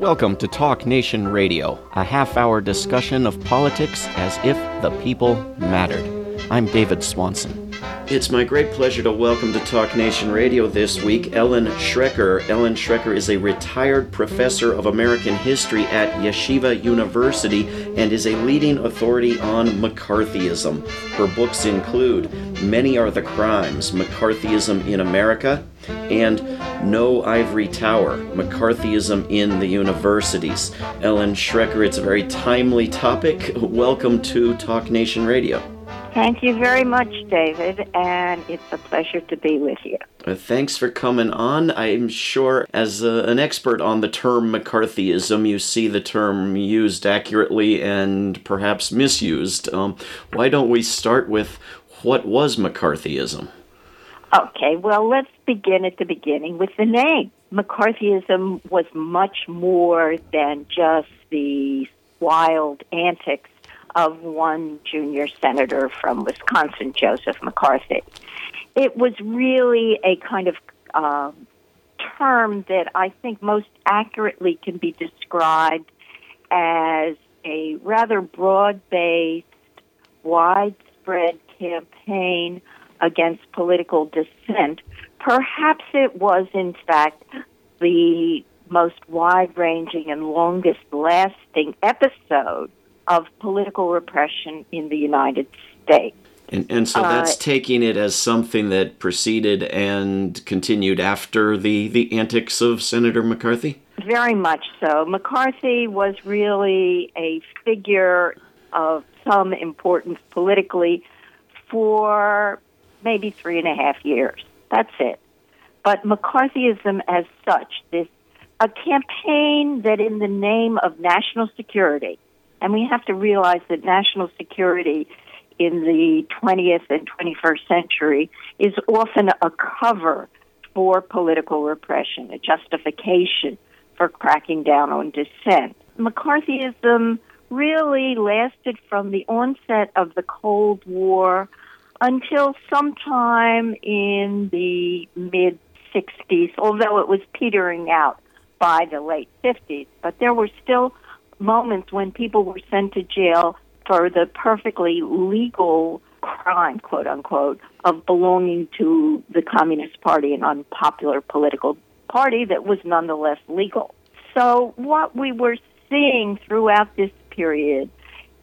Welcome to Talk Nation Radio, a half hour discussion of politics as if the people mattered. I'm David Swanson. It's my great pleasure to welcome to Talk Nation Radio this week Ellen Schrecker. Ellen Schrecker is a retired professor of American history at Yeshiva University and is a leading authority on McCarthyism. Her books include Many Are the Crimes McCarthyism in America and No Ivory Tower McCarthyism in the Universities. Ellen Schrecker, it's a very timely topic. Welcome to Talk Nation Radio. Thank you very much, David, and it's a pleasure to be with you. Uh, thanks for coming on. I'm sure, as uh, an expert on the term McCarthyism, you see the term used accurately and perhaps misused. Um, why don't we start with what was McCarthyism? Okay, well, let's begin at the beginning with the name. McCarthyism was much more than just the wild antics of one junior senator from Wisconsin, Joseph McCarthy. It was really a kind of uh, term that I think most accurately can be described as a rather broad based, widespread campaign against political dissent. Perhaps it was, in fact, the most wide ranging and longest lasting episode of political repression in the United States. And, and so that's uh, taking it as something that preceded and continued after the, the antics of Senator McCarthy? Very much so. McCarthy was really a figure of some importance politically for maybe three and a half years. That's it. But McCarthyism as such, this a campaign that in the name of national security and we have to realize that national security in the 20th and 21st century is often a cover for political repression, a justification for cracking down on dissent. McCarthyism really lasted from the onset of the Cold War until sometime in the mid 60s, although it was petering out by the late 50s. But there were still moments when people were sent to jail for the perfectly legal crime, quote unquote, of belonging to the Communist Party, an unpopular political party that was nonetheless legal. So, what we were seeing throughout this period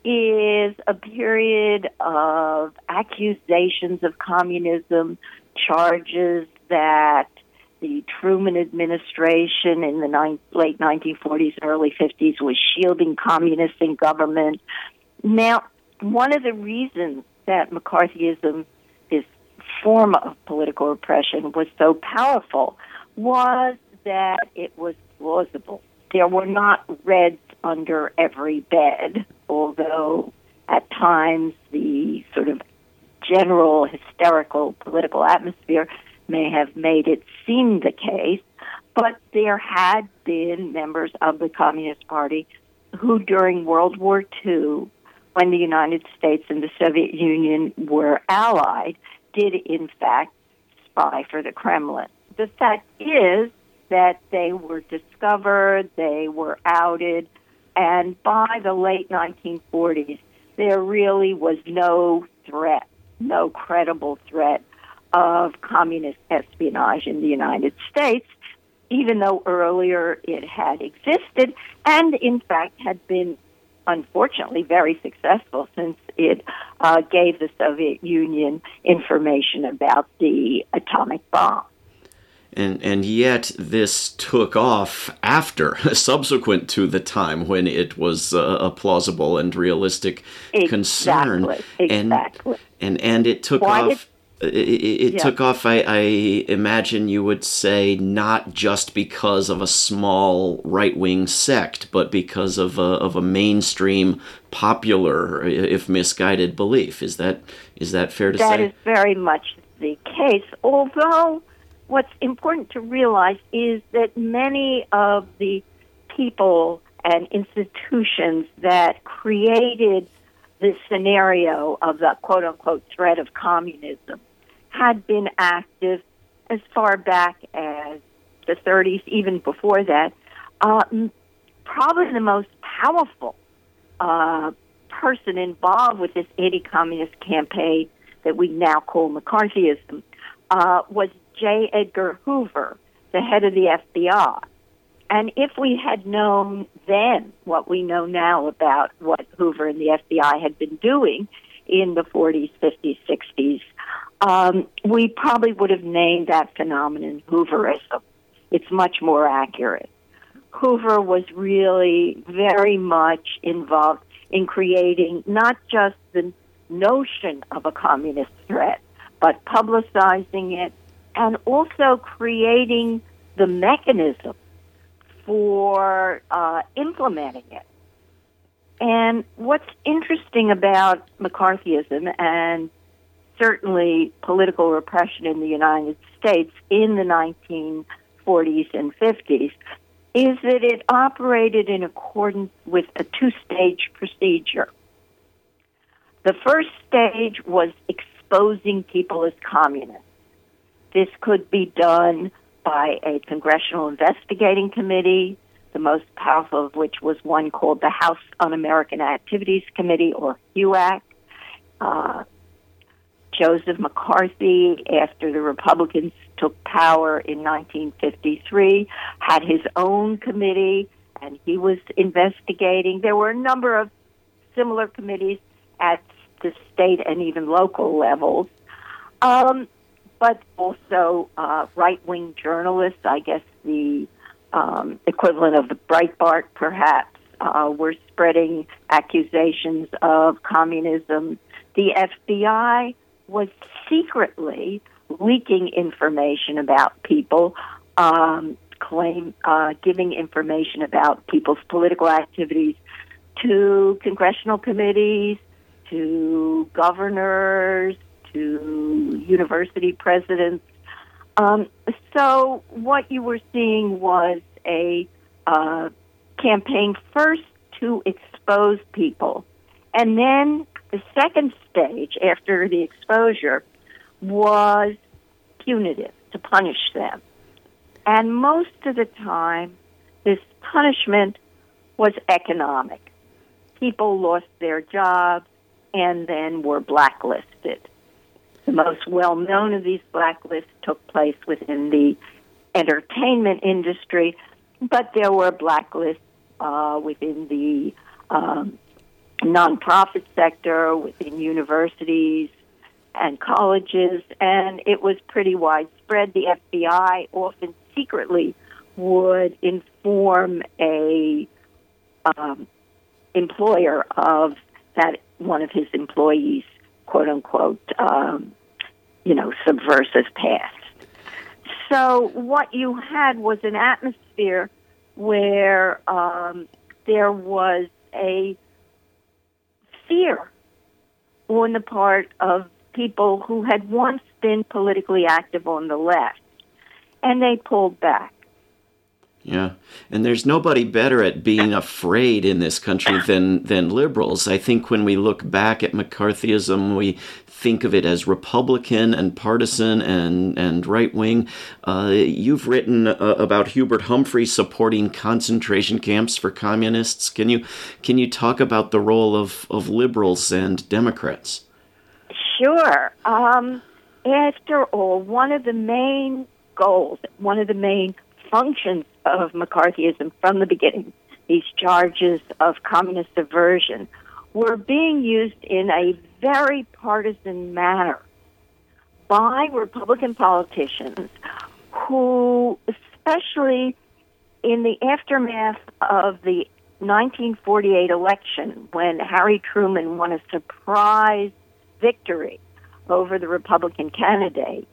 is a period of accusations of communism, charges that the Truman administration in the ni- late 1940s, early 50s was shielding communists in government. Now, one of the reasons that McCarthyism, this form of political repression, was so powerful was that it was plausible. There were not reds under every bed, although at times the sort of general hysterical political atmosphere may have made it seem the case, but there had been members of the Communist Party who, during World War II, when the United States and the Soviet Union were allied, did in fact spy for the Kremlin. The fact is that they were discovered, they were outed, and by the late 1940s, there really was no threat, no credible threat of communist espionage in the United States, even though earlier it had existed and, in fact, had been unfortunately very successful since it uh, gave the Soviet Union information about the atomic bomb. And, and yet this took off after, subsequent to the time when it was uh, a plausible and realistic exactly, concern. Exactly. And, and, and it took Why off it, it yeah. took off I, I, imagine you would say not just because of a small right-wing sect but because of a, of a mainstream popular if misguided belief is that is that fair to that say that is very much the case although what's important to realize is that many of the people and institutions that created the scenario of the quote unquote threat of communism had been active as far back as the 30s, even before that. Uh, probably the most powerful uh, person involved with this anti-communist campaign that we now call McCarthyism uh, was J. Edgar Hoover, the head of the FBI. And if we had known then what we know now about what Hoover and the FBI had been doing in the 40s, 50s, 60s, um, we probably would have named that phenomenon Hooverism. It's much more accurate. Hoover was really very much involved in creating not just the notion of a communist threat, but publicizing it and also creating the mechanism for uh, implementing it. And what's interesting about McCarthyism and certainly political repression in the United States in the 1940s and 50s is that it operated in accordance with a two stage procedure. The first stage was exposing people as communists. This could be done by a congressional investigating committee, the most powerful of which was one called the House Un American Activities Committee, or HUAC. Uh, Joseph McCarthy, after the Republicans took power in 1953, had his own committee and he was investigating. There were a number of similar committees at the state and even local levels. Um, but also uh, right wing journalists, I guess the um, equivalent of the Breitbart, perhaps, uh, were spreading accusations of communism. The FBI was secretly leaking information about people, um, claim uh, giving information about people's political activities to congressional committees, to governors, to university presidents. Um, so what you were seeing was a uh, campaign first to expose people, and then the second stage after the exposure was punitive to punish them. And most of the time, this punishment was economic. People lost their jobs and then were blacklisted. The most well known of these blacklists took place within the entertainment industry, but there were blacklists uh, within the um, nonprofit sector, within universities and colleges, and it was pretty widespread. The FBI often secretly would inform a um, employer of that one of his employees, quote unquote, um, you know, subversive past. So what you had was an atmosphere where um, there was a fear on the part of people who had once been politically active on the left, and they pulled back. Yeah, and there's nobody better at being afraid in this country than than liberals. I think when we look back at McCarthyism, we think of it as Republican and partisan and and right wing. Uh, you've written uh, about Hubert Humphrey supporting concentration camps for communists. Can you can you talk about the role of of liberals and Democrats? Sure. Um, after all, one of the main goals, one of the main functions of McCarthyism from the beginning, these charges of communist subversion, were being used in a very partisan manner by Republican politicians who, especially in the aftermath of the 1948 election, when Harry Truman won a surprise victory over the Republican candidate,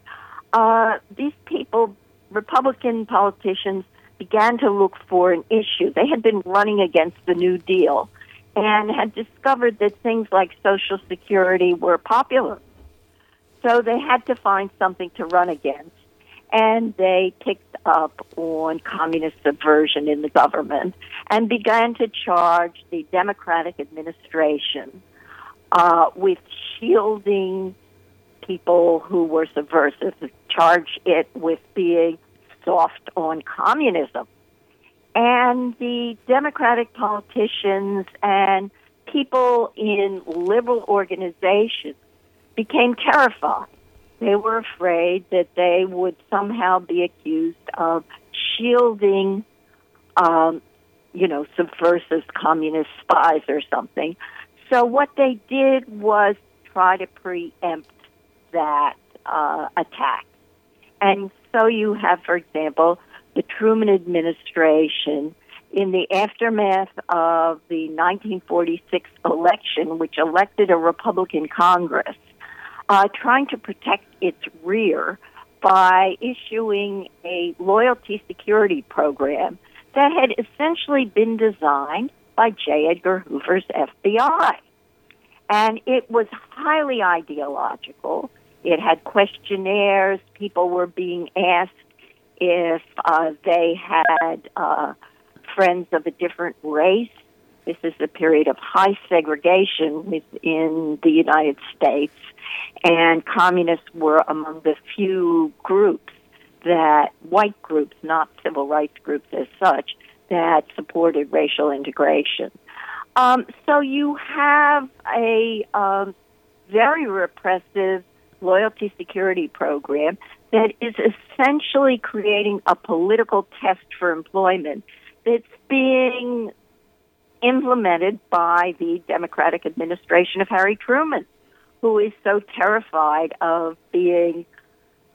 uh, these people, Republican politicians, began to look for an issue. They had been running against the New Deal and had discovered that things like Social Security were popular. So they had to find something to run against. And they picked up on communist subversion in the government and began to charge the Democratic administration uh, with shielding people who were subversive, charge it with being soft on communism. And the Democratic politicians and people in liberal organizations became terrified. They were afraid that they would somehow be accused of shielding, um, you know, subversive communist spies or something. So what they did was try to preempt that uh, attack. And so you have, for example, the Truman administration in the aftermath of the 1946 election, which elected a Republican Congress, uh, trying to protect its rear by issuing a loyalty security program that had essentially been designed by J. Edgar Hoover's FBI. And it was highly ideological. It had questionnaires. People were being asked if uh, they had uh, friends of a different race. This is a period of high segregation within the United States, and communists were among the few groups that, white groups, not civil rights groups as such, that supported racial integration. Um, so you have a um, very repressive loyalty security program that is essentially creating a political test for employment that's being implemented by the Democratic administration of Harry Truman, who is so terrified of being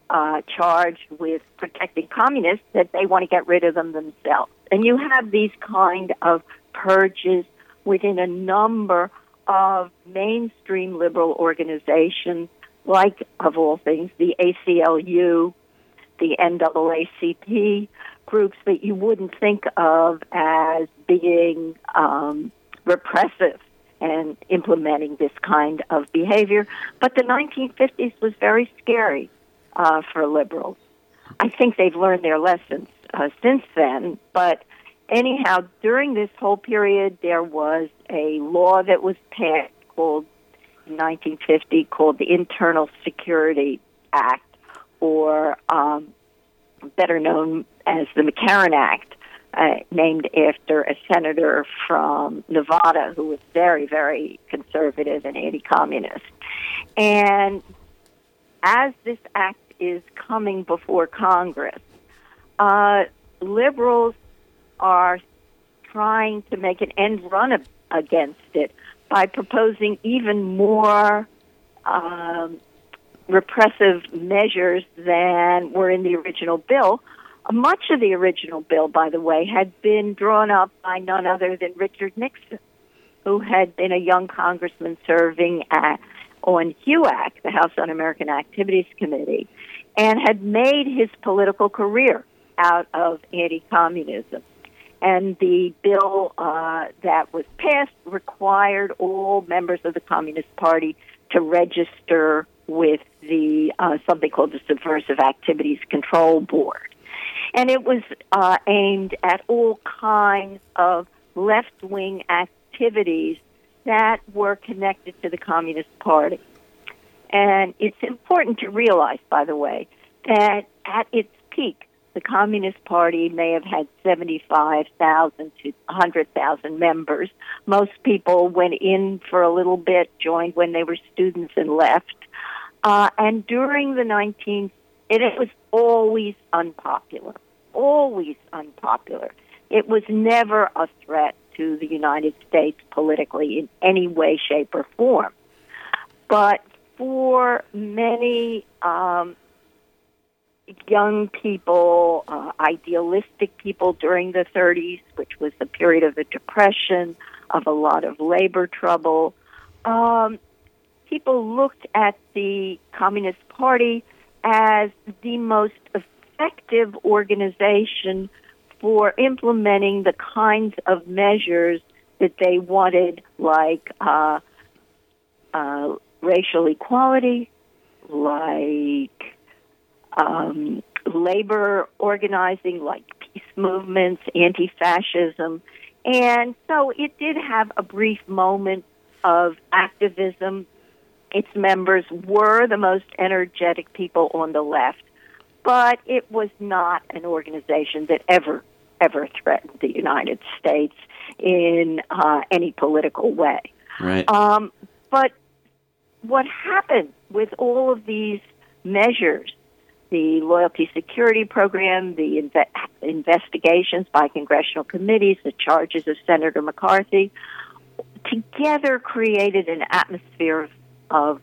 uh, charged with protecting communists that they want to get rid of them themselves. And you have these kind of purges within a number of mainstream liberal organizations, like, of all things, the ACLU, the NAACP, groups that you wouldn't think of as being um, repressive and implementing this kind of behavior. But the 1950s was very scary uh, for liberals. I think they've learned their lessons uh, since then, but anyhow, during this whole period, there was a law that was passed called 1950 called the Internal Security Act, or um, better known as the McCarran Act, uh, named after a senator from Nevada who was very, very conservative and anti-communist. And as this act is coming before Congress, uh, liberals are trying to make an end run against it by proposing even more um, repressive measures than were in the original bill. Much of the original bill, by the way, had been drawn up by none other than Richard Nixon, who had been a young congressman serving at, on HUAC, the House Un-American Activities Committee, and had made his political career out of anti-communism and the bill uh, that was passed required all members of the Communist Party to register with the uh, something called the Subversive Activities Control Board, and it was uh, aimed at all kinds of left-wing activities that were connected to the Communist Party. And it's important to realize, by the way, that at its peak, the Communist Party may have had 75,000 to 100,000 members. Most people went in for a little bit, joined when they were students, and left. Uh, and during the 19th, it, it was always unpopular, always unpopular. It was never a threat to the United States politically in any way, shape, or form. But for many um, young people, uh, idealistic people during the 30s, which was the period of the Depression, of a lot of labor trouble. Um, people looked at the Communist Party as the most effective organization for implementing the kinds of measures that they wanted, like uh, uh, racial equality, like um, labor organizing like peace movements, anti fascism. And so it did have a brief moment of activism. Its members were the most energetic people on the left, but it was not an organization that ever ever threatened the United States in uh, any political way. Right. Um, but what happened with all of these measures, the loyalty security program, the inve- investigations by congressional committees, the charges of Senator McCarthy, together created an atmosphere of, of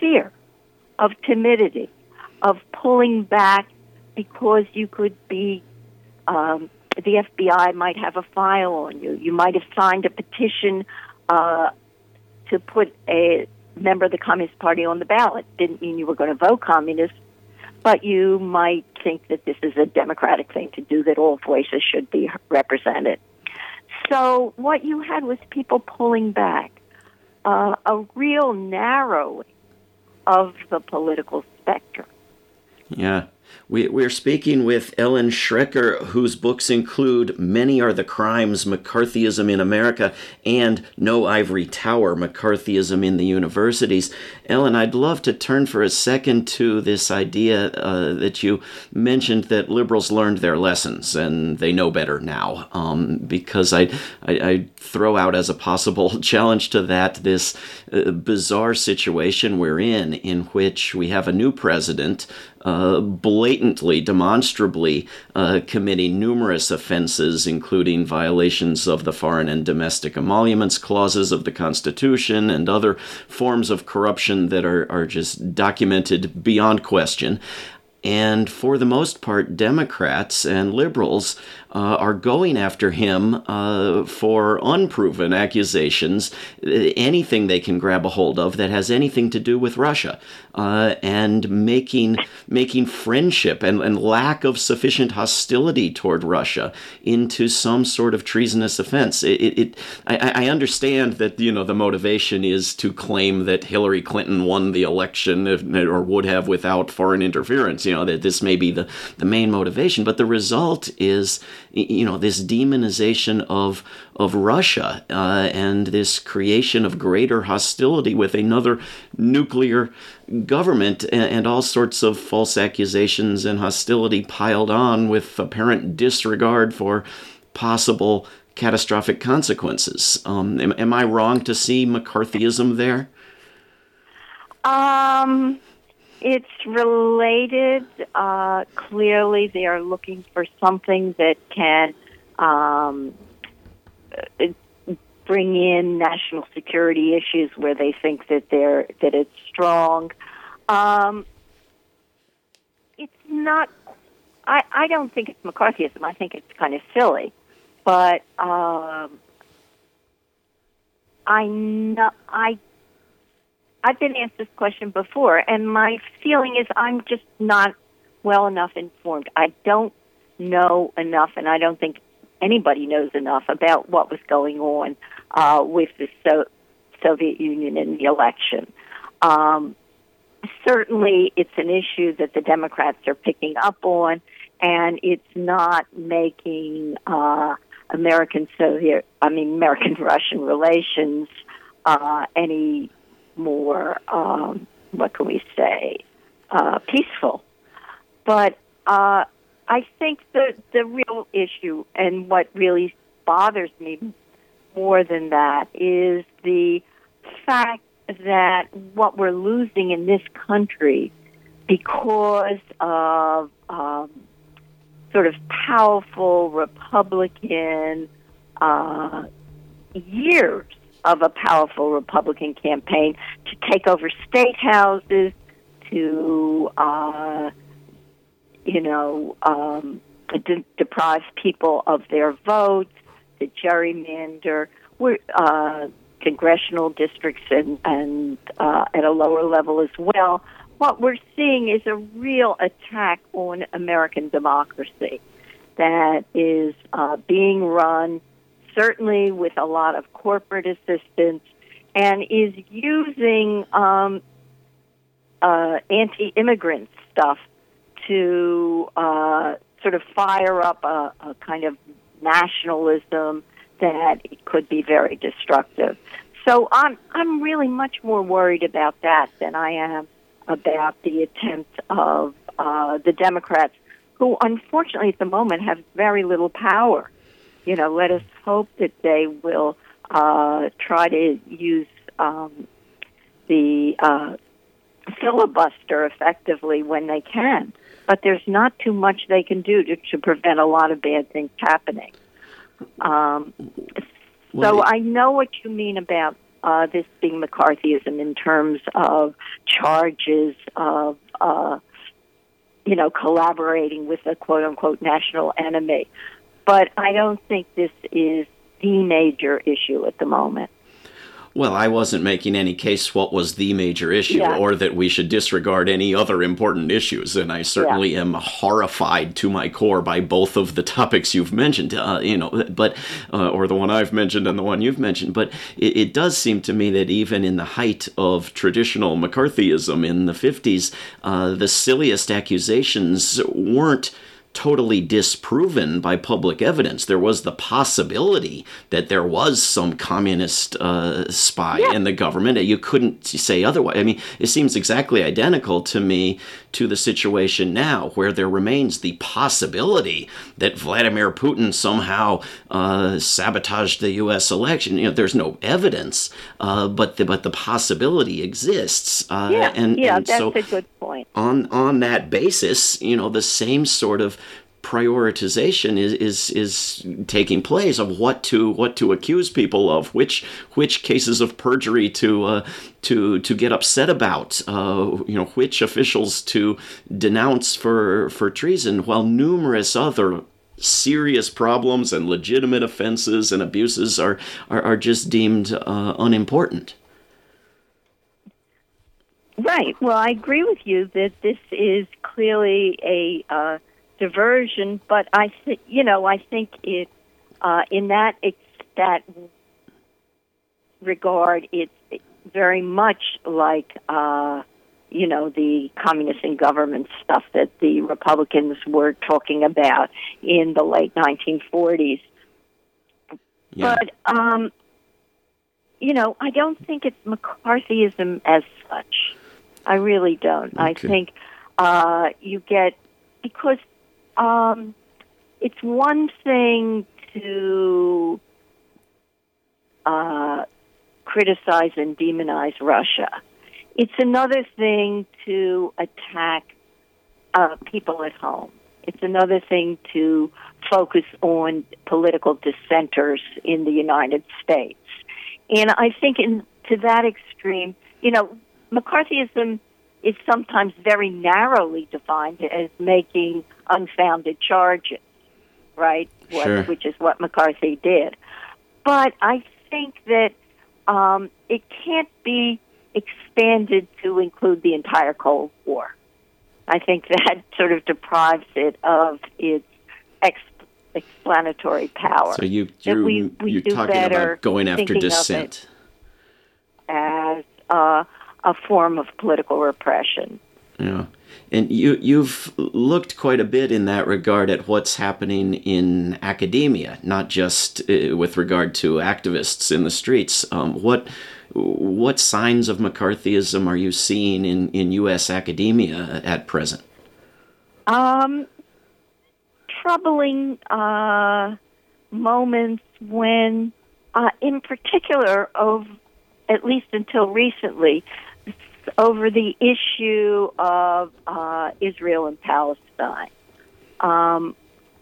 fear, of timidity, of pulling back because you could be, um, the FBI might have a file on you. You might have signed a petition uh, to put a member of the Communist Party on the ballot. Didn't mean you were going to vote communist, but you might think that this is a democratic thing to do, that all voices should be represented. So what you had was people pulling back, uh, a real narrowing of the political spectrum. Yeah. We, we're speaking with Ellen Schrecker, whose books include Many Are the Crimes McCarthyism in America and No Ivory Tower McCarthyism in the Universities. Ellen, I'd love to turn for a second to this idea uh, that you mentioned that liberals learned their lessons and they know better now. Um, because I, I, I, throw out as a possible challenge to that this uh, bizarre situation we're in, in which we have a new president uh, blatantly, demonstrably uh, committing numerous offenses, including violations of the foreign and domestic emoluments clauses of the Constitution and other forms of corruption that are, are just documented beyond question. And for the most part, Democrats and liberals uh, are going after him uh, for unproven accusations, anything they can grab a hold of that has anything to do with Russia, uh, and making making friendship and, and lack of sufficient hostility toward Russia into some sort of treasonous offense. It, it, it I, I, understand that you know the motivation is to claim that Hillary Clinton won the election if, or would have without foreign interference. You know that this may be the the main motivation, but the result is you know this demonization of of Russia uh, and this creation of greater hostility with another nuclear government and, and, all sorts of false accusations and hostility piled on with apparent disregard for possible catastrophic consequences. Um, am, am I wrong to see McCarthyism there? Um, it's related. Uh, clearly, they are looking for something that can um, bring in national security issues where they think that they're that it's strong. Um, it's not. I, I don't think it's McCarthyism. I think it's kind of silly, but um, I know I I've been asked this question before, and my feeling is I'm just not well enough informed. I don't know enough, and I don't think anybody knows enough about what was going on uh, with the so- Soviet Union in the election. Um, certainly, it's an issue that the Democrats are picking up on, and it's not making uh, American Soviet, I mean American Russian relations uh, any more, um, what can we say, uh, peaceful. But uh, I think the the real issue and what really bothers me more than that is the fact that what we're losing in this country because of um, sort of powerful Republican uh, years of a powerful Republican campaign to take over state houses, to uh, you know um, de- deprive people of their votes, to gerrymander uh, congressional districts and, and uh, at a lower level as well. What we're seeing is a real attack on American democracy that is uh, being run certainly with a lot of corporate assistance, and is using um, uh, anti-immigrant stuff to uh, sort of fire up a, a kind of nationalism that could be very destructive. So I'm I'm really much more worried about that than I am about the attempt of uh, the Democrats who unfortunately at the moment have very little power. You know, let us hope that they will uh, try to use um, the uh, filibuster effectively when they can. But there's not too much they can do to, to prevent a lot of bad things happening. Um, so I know what you mean about uh, this being McCarthyism in terms of charges of, uh, you know, collaborating with a quote unquote national enemy. But I don't think this is the major issue at the moment. Well, I wasn't making any case what was the major issue Yeah. or that we should disregard any other important issues. And I certainly am horrified to my core by both of the topics you've mentioned, uh, you know, but, uh, or the one I've mentioned and the one you've mentioned. But it, it does seem to me that even in the height of traditional McCarthyism in the 50s, uh, the silliest accusations weren't totally disproven by public evidence. There was the possibility that there was some communist uh, spy Yeah. in the government. You couldn't say otherwise. I mean, it seems exactly identical to me to the situation now, where there remains the possibility that Vladimir Putin somehow uh, sabotaged the U.S. election. You know, there's no evidence, uh, but the but the possibility exists. Uh, Yeah, and, yeah, and that's so a good point. on on that basis, you know, the same sort of prioritization is is is taking place of what to what to accuse people of, which which cases of perjury to uh, to to get upset about, uh, you know, which officials to denounce for for treason, while numerous other serious problems and legitimate offenses and abuses are are, are just deemed uh, unimportant. Right. Well, I agree with you that this is clearly a uh, diversion, but I think you know I think it uh, in that ex- that regard it's very much like uh, you know the communist and government stuff that the Republicans were talking about in the late 1940s. Yeah. But um, you know, I don't think it's McCarthyism as such. I really don't. I think uh, you get because um, it's one thing to uh, criticize and demonize Russia. It's another thing to attack uh, people at home. It's another thing to focus on political dissenters in the United States. And I think in to that extreme, you know, McCarthyism is sometimes very narrowly defined as making unfounded charges, right? What- Which is what McCarthy did. But I think that um, it can't be expanded to include the entire Cold War. I think that sort of deprives it of its ex- explanatory power. So you, you're, we- we you're talking about going after thinking of it. dissent. as uh, a form of political repression. Yeah. And you you've looked quite a bit in that regard at what's happening in academia, not just uh, with regard to activists in the streets. Um, what what signs of McCarthyism are you seeing in, in U.S. academia at present? Um, troubling uh, moments when, uh, in particular, of at least until recently, over the issue of uh, Israel and Palestine. Um,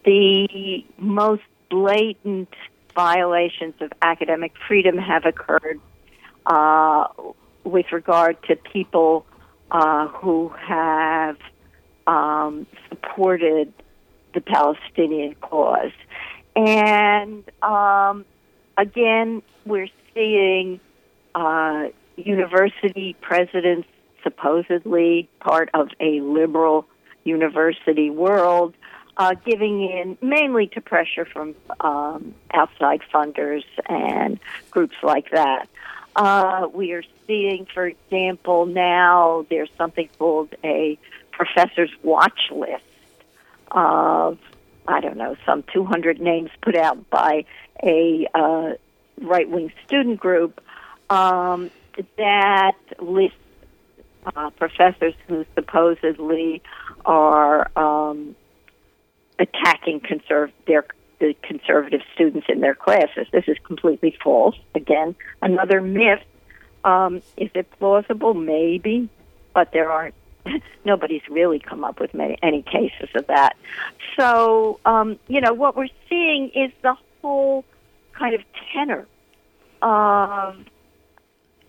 the most blatant violations of academic freedom have occurred uh, with regard to people uh, who have um, supported the Palestinian cause. And um, again, we're seeing uh, university presidents, supposedly part of a liberal university world, uh, giving in mainly to pressure from um, outside funders and groups like that. Uh, we are seeing, for example, now there's something called a professor's watch list of, I don't know, some 200 names put out by a uh, right wing student group um, that lists uh, professors who supposedly are um, attacking conserv- their the conservative students in their classes. This is completely false. Again, another myth. Um, is it plausible? Maybe, but there aren't. Nobody's really come up with many, any cases of that. So, um, you know, what we're seeing is the whole kind of tenor of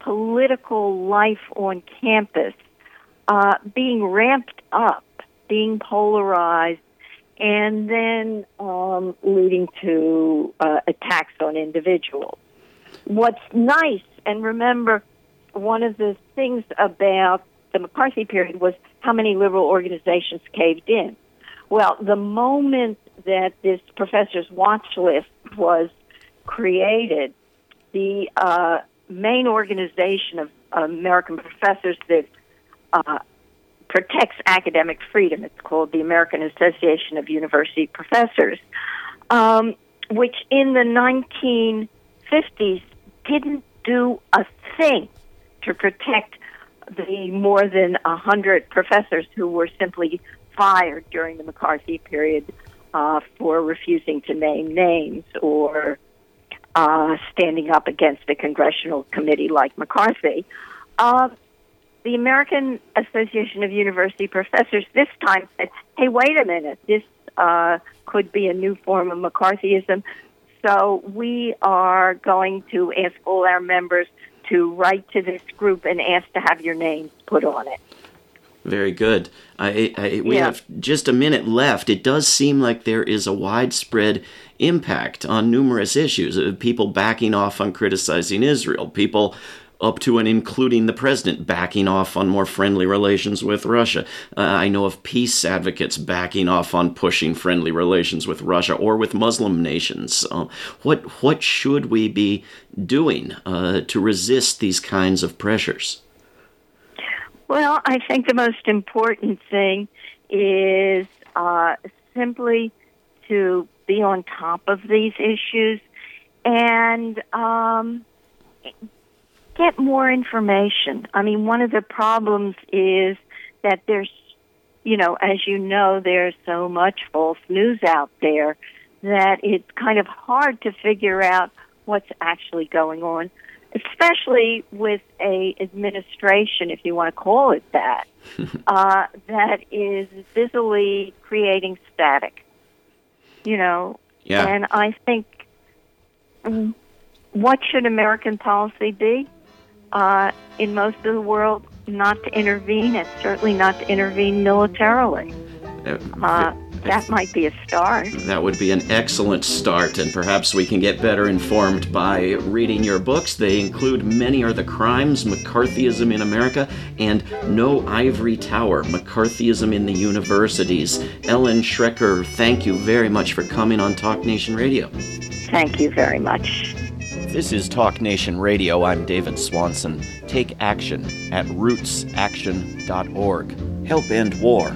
political life on campus uh, being ramped up, being polarized, and then um, leading to uh, attacks on individuals. What's nice, and remember, one of the things about the McCarthy period was how many liberal organizations caved in. Well, the moment that this professor's watch list was created, the uh, main organization of American professors that uh, protects academic freedom. It's called the American Association of University Professors, um, which in the 1950s didn't do a thing to protect the more than a hundred professors who were simply fired during the McCarthy period uh, for refusing to name names or uh, standing up against a congressional committee like McCarthy. Uh, the American Association of University Professors this time said, hey, wait a minute, this uh, could be a new form of McCarthyism. So we are going to ask all our members to write to this group and ask to have your names put on it. Very good. I, I, we yeah. have just a minute left. It does seem like there is a widespread impact on numerous issues. People backing off on criticizing Israel, people up to and including the president backing off on more friendly relations with Russia. Uh, I know of peace advocates backing off on pushing friendly relations with Russia or with Muslim nations. Uh, what what should we be doing uh, to resist these kinds of pressures? Well, I think the most important thing is uh, simply to be on top of these issues and um, get more information. I mean, one of the problems is that there's, you know, as you know, there's so much false news out there that it's kind of hard to figure out what's actually going on, especially with a administration, if you want to call it that, uh, that is busily creating static. You know, yeah. and I think mm, what should American policy be? uh, in most of the world not to intervene, and certainly not to intervene militarily. Uh, uh that might be a start. That would be an excellent start, and perhaps we can get better informed by reading your books. They include Many Are the Crimes, McCarthyism in America, and No Ivory Tower, McCarthyism in the Universities. Ellen Schrecker, thank you very much for coming on Talk Nation Radio. Thank you very much. This is Talk Nation Radio. I'm David Swanson. Take action at rootsaction.org. Help end war